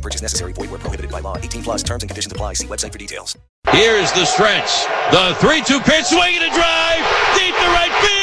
Purchase necessary. Void where prohibited by law. 18 plus terms and conditions apply. See website for details. Here's the stretch. The 3 2 pitch, swinging a drive. Deep to right field.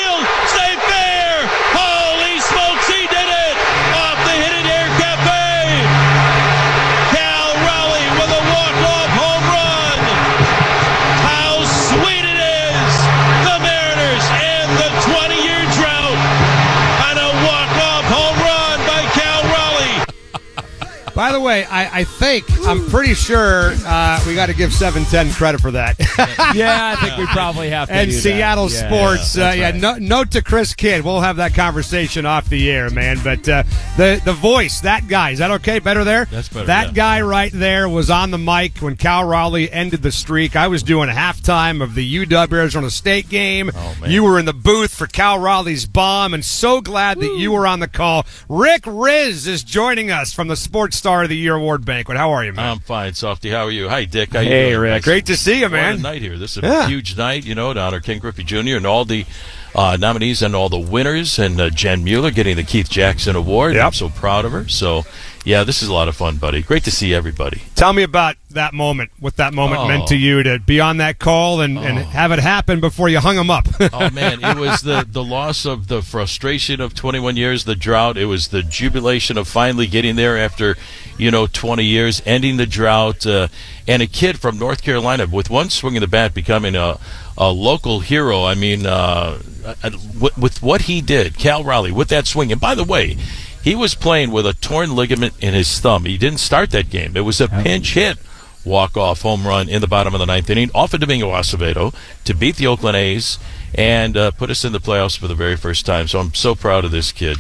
By the way, I, I think I'm pretty sure uh, we got to give 710 credit for that. yeah, I think we probably have to. and do that. Seattle Yeah, sports. yeah, uh, yeah, right. no, note to Chris Kidd. We'll have that conversation off the air, man. But uh, the the voice, that guy, is that okay? Better there. That's better, That yeah. guy right there was on the mic when Cal Raleigh ended the streak. I was doing halftime of the UW Arizona State game. Oh, man. You were in the booth for Cal Raleigh's bomb, and so glad that you were on the call. Rick Rizzs is joining us from the Sports Star of the Year Award banquet. How are you, man? I'm fine, Softy. How are you? Hi, Dick. How you Hey? Rick. Nice- Great to see you, man. night here. This is Yeah. a huge night, you know, to honor Ken Griffey Jr. and all the uh, nominees and all the winners, and uh, Jen Mueller getting the Keith Jackson Award. Yep. I'm so proud of her. So, yeah, this is a lot of fun, buddy. Great to see everybody. Tell me about that moment, what that moment Oh. meant to you to be on that call and, and have it happen before you hung him up. Oh man, it was the the loss of the frustration of 21 years, the drought. It was the jubilation of finally getting there after, you know, 20 years, ending the drought, uh, and a kid from North Carolina with one swing of the bat becoming a a local hero. I mean, uh, uh, with, with what he did, Cal Raleigh with that swing. And by the way. He was playing with a torn ligament in his thumb. He didn't start that game. It was a pinch hit walk-off home run in the bottom of the ninth inning off of Domingo Acevedo to beat the Oakland A's and uh, put us in the playoffs for the very first time. So I'm so proud of this kid.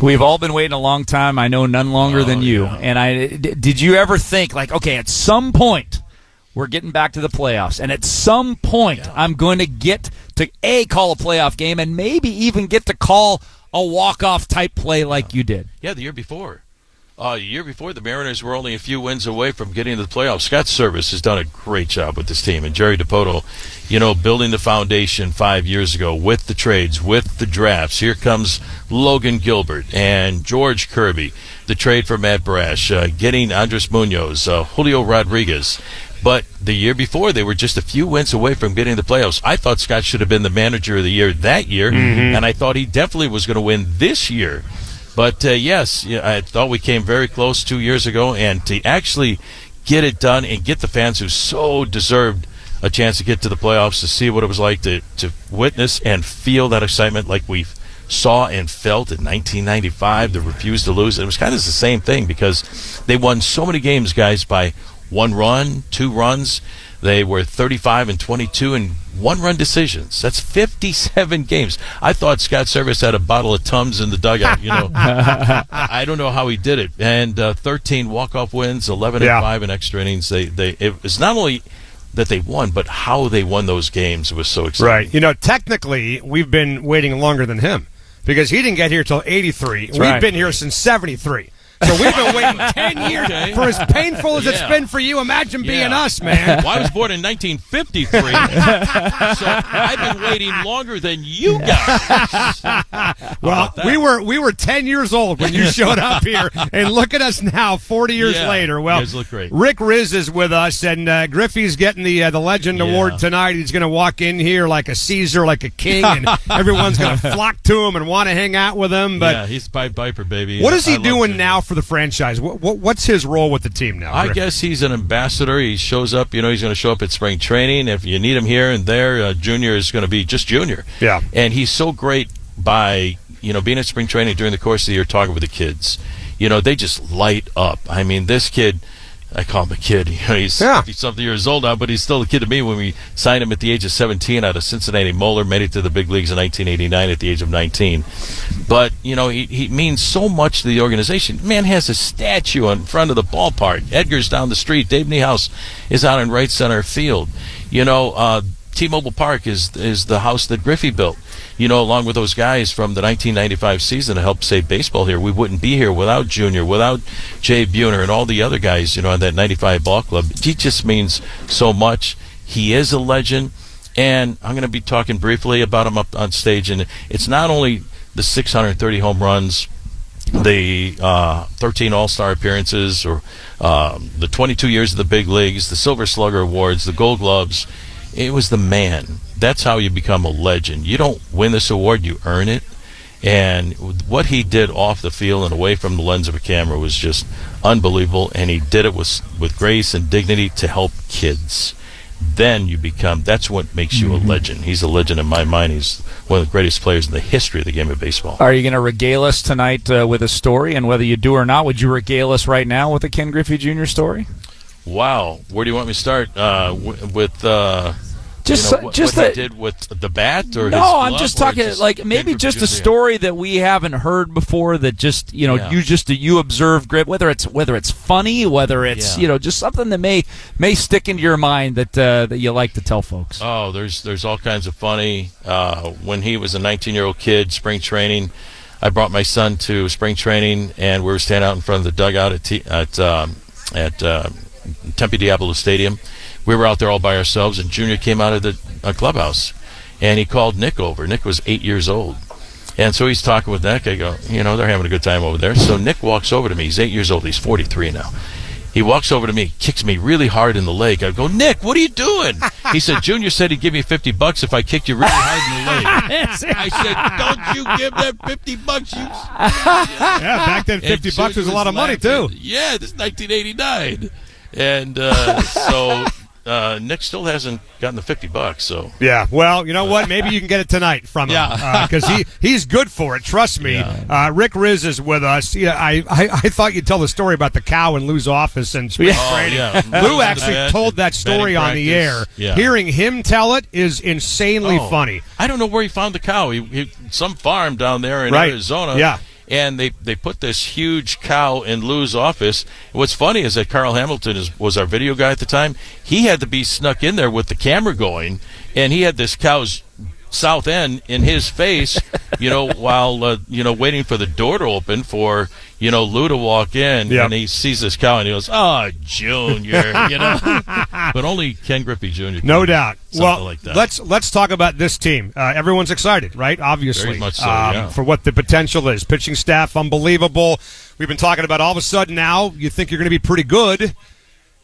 We've all been waiting a long time. I know none longer than Oh, you. yeah. And I d- did you ever think like, okay, at some point we're getting back to the playoffs, and at some point I'm going to get to a call a playoff game, and maybe even get to call a walk off type play like you did. Yeah, the year before. Uh, the year before, the Mariners were only a few wins away from getting to the playoffs. Scott Servais has done a great job with this team, and Jerry Dipoto, you know, building the foundation five years ago with the trades, with the drafts. Here comes Logan Gilbert and George Kirby, the trade for Matt Brash, uh, getting Andres Munoz, uh, Julio Rodriguez. But the year before, they were just a few wins away from getting the playoffs. I thought Scott should have been the manager of the year that year, and I thought he definitely was going to win this year. But uh, yes, I thought we came very close two years ago, and to actually get it done and get the fans who so deserved a chance to get to the playoffs to see what it was like to, to witness and feel that excitement like we saw and felt in 1995, the refuse to lose. It was kind of the same thing because they won so many games, guys, by one run, two runs. They were 35 and 22 in one run decisions. That's 57 games. I thought Scott Servais had a bottle of Tums in the dugout, you know. I don't know how he did it. And uh, 13 walk-off wins, 11 Yeah. and 5 in extra innings. They they it was not only that they won, but how they won those games was so exciting. right. You know, technically, we've been waiting longer than him because he didn't get here till 83. We've right. been here since 73. So we've been waiting 10 years Okay. for as painful as it's been for you. Imagine being us, man. Well, I was born in 1953, so I've been waiting longer than you guys. Well, we were we were 10 years old when you showed up here, and look at us now, 40 years Yeah, later. Well, guys look great. Rick Rizzs is with us, and uh, Griffey's getting the uh, the Legend Yeah. Award tonight. He's going to walk in here like a Caesar, like a king, and everyone's going to flock to him and want to hang out with him. But yeah, he's Pied Piper, baby. what is he love doing now for the franchise? What, what what's his role with the team now? I guess he's an ambassador. He shows up. You know, he's going to show up at spring training. If you need him here and there, uh, Junior is going to be just Junior. Yeah. And he's so great by you know being at spring training during the course of the year, talking with the kids. You know, they just light up. I mean, this kid. I call him a kid. You know, he's Yeah. 50 something years old now, but he's still a kid to me. When we signed him at the age of 17 out of Cincinnati Moeller, made it to the big leagues in 1989 at the age of 19. But you know, he, he means so much to the organization. Man has a statue in front of the ballpark. Edgar's down the street. Dave Niehaus is out in right center field. You know, uh, T-Mobile Park is is the house that Griffey built. You know, along with those guys from the 1995 season to help save baseball here. We wouldn't be here without Junior, without Jay Buhner, and all the other guys. You know, on that 95 ball club. He just means so much. He is a legend, and I'm going to be talking briefly about him up on stage. And it's not only the 630 home runs the uh, 13 All Star appearances, or um, the 22 years of the big leagues, the Silver Slugger Awards, the Gold Gloves. It was the man. That's how you become a legend. You don't win this award, you earn it. And what he did off the field and away from the lens of a camera was just unbelievable. And he did it with with grace and dignity to help kids. Then you become. That's what makes you a legend. He's a legend in my mind. He's one of the greatest players in the history of the game of baseball. Are you going to regale us tonight uh, with a story? And whether you do or not, would you regale us right now with a Ken Griffey Jr. story? Wow, where do you want me to start? Uh, w- with uh, Just, you know, what, just what that. did with the bat, or no, I'm just talking like maybe just a story that we haven't heard before. That just you know Yeah. you just you observe Griff, whether it's whether it's funny, whether it's Yeah. you know just something that may may stick into your mind that uh, that you like to tell folks. Oh, there's there's all kinds of funny. Uh, when he was a 19 year old kid, spring training, I brought my son to spring training, and we were standing out in front of the dugout at T- at um, at uh, Tempe Diablo Stadium. We were out there all by ourselves, and Junior came out of the uh, clubhouse, and he called Nick over. Nick was eight years old. And so he's talking with Nick. I go, you know, they're having a good time over there. So Nick walks over to me. He's eight years old. He's 43 now. He walks over to me, kicks me really hard in the leg. I go, Nick, what are you doing? He said, Junior said he'd give me 50 bucks if I kicked you really hard in the leg. I said, don't you give that 50 bucks, you. Yeah, back then, And 50 bucks was a lot of money, too. Yeah, this is 1989. And uh, so uh, Nick still hasn't gotten the 50 bucks. So Yeah, well, you know what? Maybe you can get it tonight from him Yeah. because he he's good for it. Trust me. Uh, Rick Rizzs is with us. Yeah, I, I I thought you'd tell the story about the cow in Lou's office and spring Oh, training. yeah. Lou actually told that story on the air. Yeah. Hearing him tell it is insanely Oh, funny. I don't know where he found the cow. He, he some farm down there in Right. Arizona. Yeah. And they, they put this huge cow in Lou's office. What's funny is that Carl Hamilton is, was our video guy at the time. He had to be snuck in there with the camera going, and he had this cow's south end in his face, you know, while uh, you know waiting for the door to open for you know Lou to walk in, Yep. and he sees this cow and he goes, "Oh, Junior," you know, but only Ken Griffey Jr. No doubt. Well, like that. let's let's talk about this team. Uh, everyone's excited, right? Obviously, so, um, yeah. for what the potential is. Pitching staff, unbelievable. We've been talking about all of a sudden now. You think you're going to be pretty good,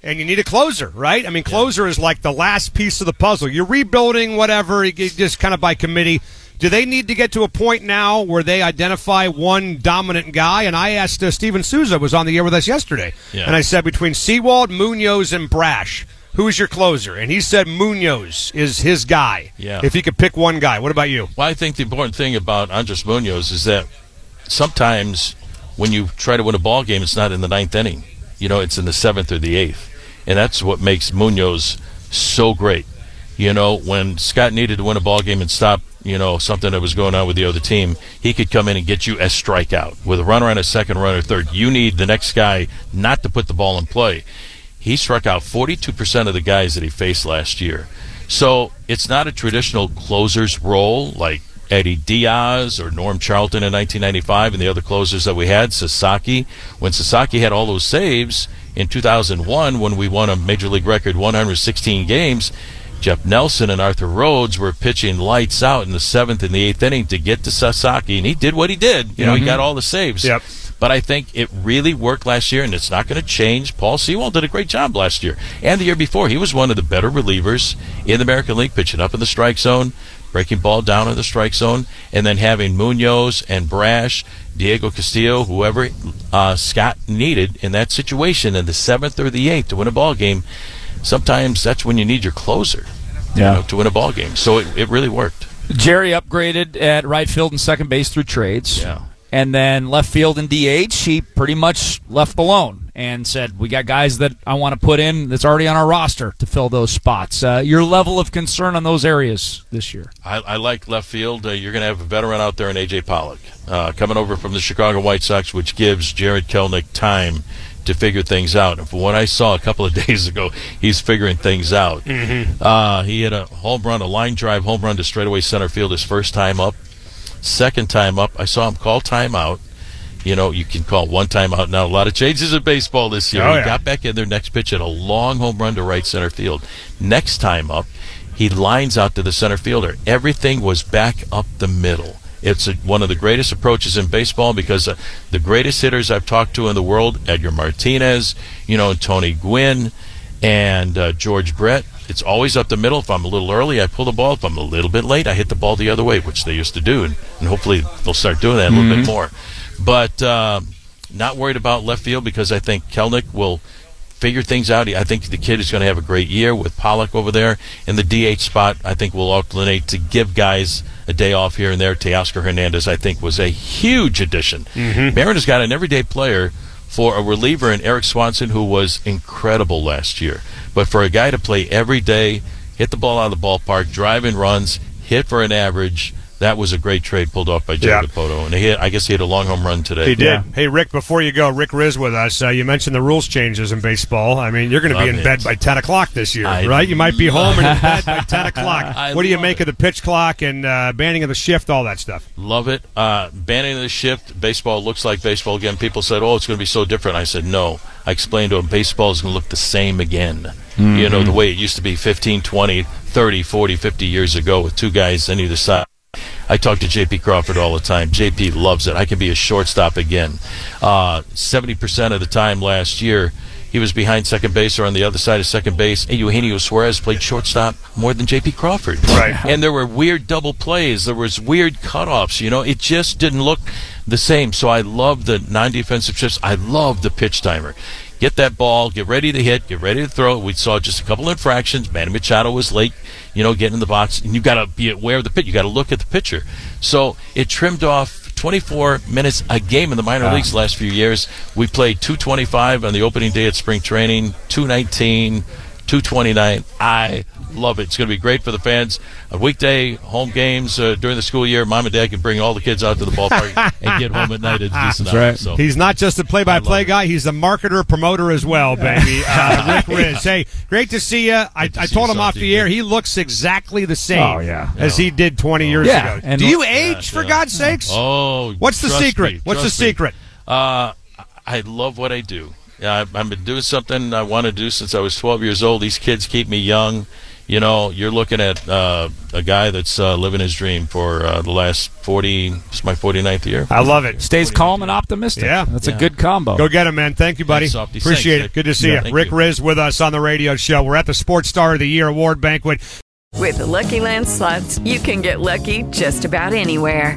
and you need a closer, right? I mean, closer is like the last piece of the puzzle. You're rebuilding, whatever, just kind of by committee. Do they need to get to a point now where they identify one dominant guy? And I asked uh, Steven Souza was on the air with us yesterday, Yeah. and I said between Sewald, Munoz, and Brash, who's your closer? And he said Munoz is his guy. Yeah. If he could pick one guy, what about you? Well, I think the important thing about Andres Munoz is that sometimes when you try to win a ball game, it's not in the ninth inning. You know, it's in the seventh or the eighth, and that's what makes Munoz so great. You know, when Scott needed to win a ball game and stop, you know, something that was going on with the other team, he could come in and get you a strikeout with a runner on a second, runner third. You need the next guy not to put the ball in play. He struck out 42% of the guys that he faced last year. So it's not a traditional closer's role like Eddie Diaz or Norm Charlton in 1995 and the other closers that we had, Sasaki. When Sasaki had all those saves in 2001 when we won a major league record 116 games, Jeff Nelson and Arthur Rhodes were pitching lights out in the seventh and the eighth inning to get to Sasaki, and he did what he did. You know, he got mm-hmm. all the saves. Yep. But I think it really worked last year, and it's not going to change. Paul Sewald did a great job last year and the year before. He was one of the better relievers in the American League, pitching up in the strike zone, breaking ball down in the strike zone, and then having Munoz and Brash, Diego Castillo, whoever uh, Scott needed in that situation in the seventh or the eighth to win a ball game. Sometimes that's when you need your closer you know, to win a ball game. So it, it really worked. Jerry upgraded at right field and second base through trades. Yeah. And then left field and DH, he pretty much left alone. and said, "We got guys that I want to put in that's already on our roster to fill those spots." Uh, your level of concern on those areas this year? I, I like left field. Uh, you're going to have a veteran out there in AJ Pollock uh, coming over from the Chicago White Sox, which gives Jarred Kelenic time to figure things out. And from what I saw a couple of days ago, he's figuring things out. Mm-hmm. Uh, he had a home run, a line drive home run to straightaway center field his first time up. Second time up, I saw him call timeout. You know, you can call one timeout now. A lot of changes in baseball this year. Oh, he got back in there next pitch at a long home run to right center field. Next time up, he lines out to the center fielder. Everything was back up the middle. It's a, one of the greatest approaches in baseball because uh, the greatest hitters I've talked to in the world, Edgar Martinez, you know, Tony Gwynn, and uh, George Brett, it's always up the middle. If I'm a little early, I pull the ball. If I'm a little bit late, I hit the ball the other way, which they used to do, and, and hopefully they'll start doing that a little bit more. But uh, not worried about left field because I think Kelenic will figure things out. I think the kid is going to have a great year with Pollock over there. In the DH spot, I think we'll alternate to give guys a day off here and there. Teoscar Hernandez, I think, was a huge addition. Mariners got an everyday player for a reliever in Erik Swanson, who was incredible last year. But for a guy to play every day, hit the ball out of the ballpark, drive in runs, hit for an average, that was a great trade pulled off by Joe Yeah. Dipoto. And he hit, I guess he had a long home run today. He did. Yeah. Hey, Rick, before you go, Rick Rizzs with us. Uh, you mentioned the rules changes in baseball. I mean, you're going to be in it. bed by 10 o'clock this year, I right? You might be home and in bed by 10 o'clock. I what do you make it. of the pitch clock and uh, banning of the shift, all that stuff? Love it. Uh, banning of the shift. Baseball looks like baseball again. People said, "Oh, it's going to be so different." I said, "No." I explained to him baseball is going to look the same again. You know, the way it used to be 15, 20, 30, 40, 50 years ago with two guys on either side. I talk to JP Crawford all the time. JP loves it. I can be a shortstop again. Uh, 70% of the time last year, he was behind second base or on the other side of second base. And Eugenio Suarez played shortstop more than JP Crawford. Right. And there were weird double plays. There was weird cutoffs. You know, it just didn't look the same. So I love the non-defensive shifts. I love the pitch timer. Get that ball, get ready to hit, get ready to throw. We saw just a couple infractions. Manny Machado was late, you know, getting in the box, and you got to be aware of the pitch. You got to look at the pitcher. So it trimmed off 24 minutes a game in the minor ah. leagues the last few years. We played 225 on the opening day at spring training, 219, 229. I love it. It's going to be great for the fans. A weekday home games uh, during the school year, mom and dad can bring all the kids out to the ballpark and get home at night at a decent hour. right. So He's not just a play-by-play it. guy; he's a marketer, promoter as well, baby. Uh, Rick Rizzs. Hey, great to see you. I, to I see told you, him off Salty. the air he looks exactly the same. Oh, yeah. as he did 20 years Yeah, ago. and Do you look- age, for yeah. God's sakes? Oh, What's the secret? me, What's the secret? Uh, I love what I do. I've, I've been doing something I want to do since I was 12 years old. These kids keep me young. You know, you're looking at uh, a guy that's uh, living his dream for uh, the last 40. It's my 49th year. I love it. Stays calm and optimistic. Yeah. that's a good combo. Go get him, man. Thank you, buddy. Appreciate Thanks, it. Good to see Yeah, you. Rick you. Rizzs with us on the radio show. We're at the Sports Star of the Year award banquet. With the Lucky Land slots, you can get lucky just about anywhere.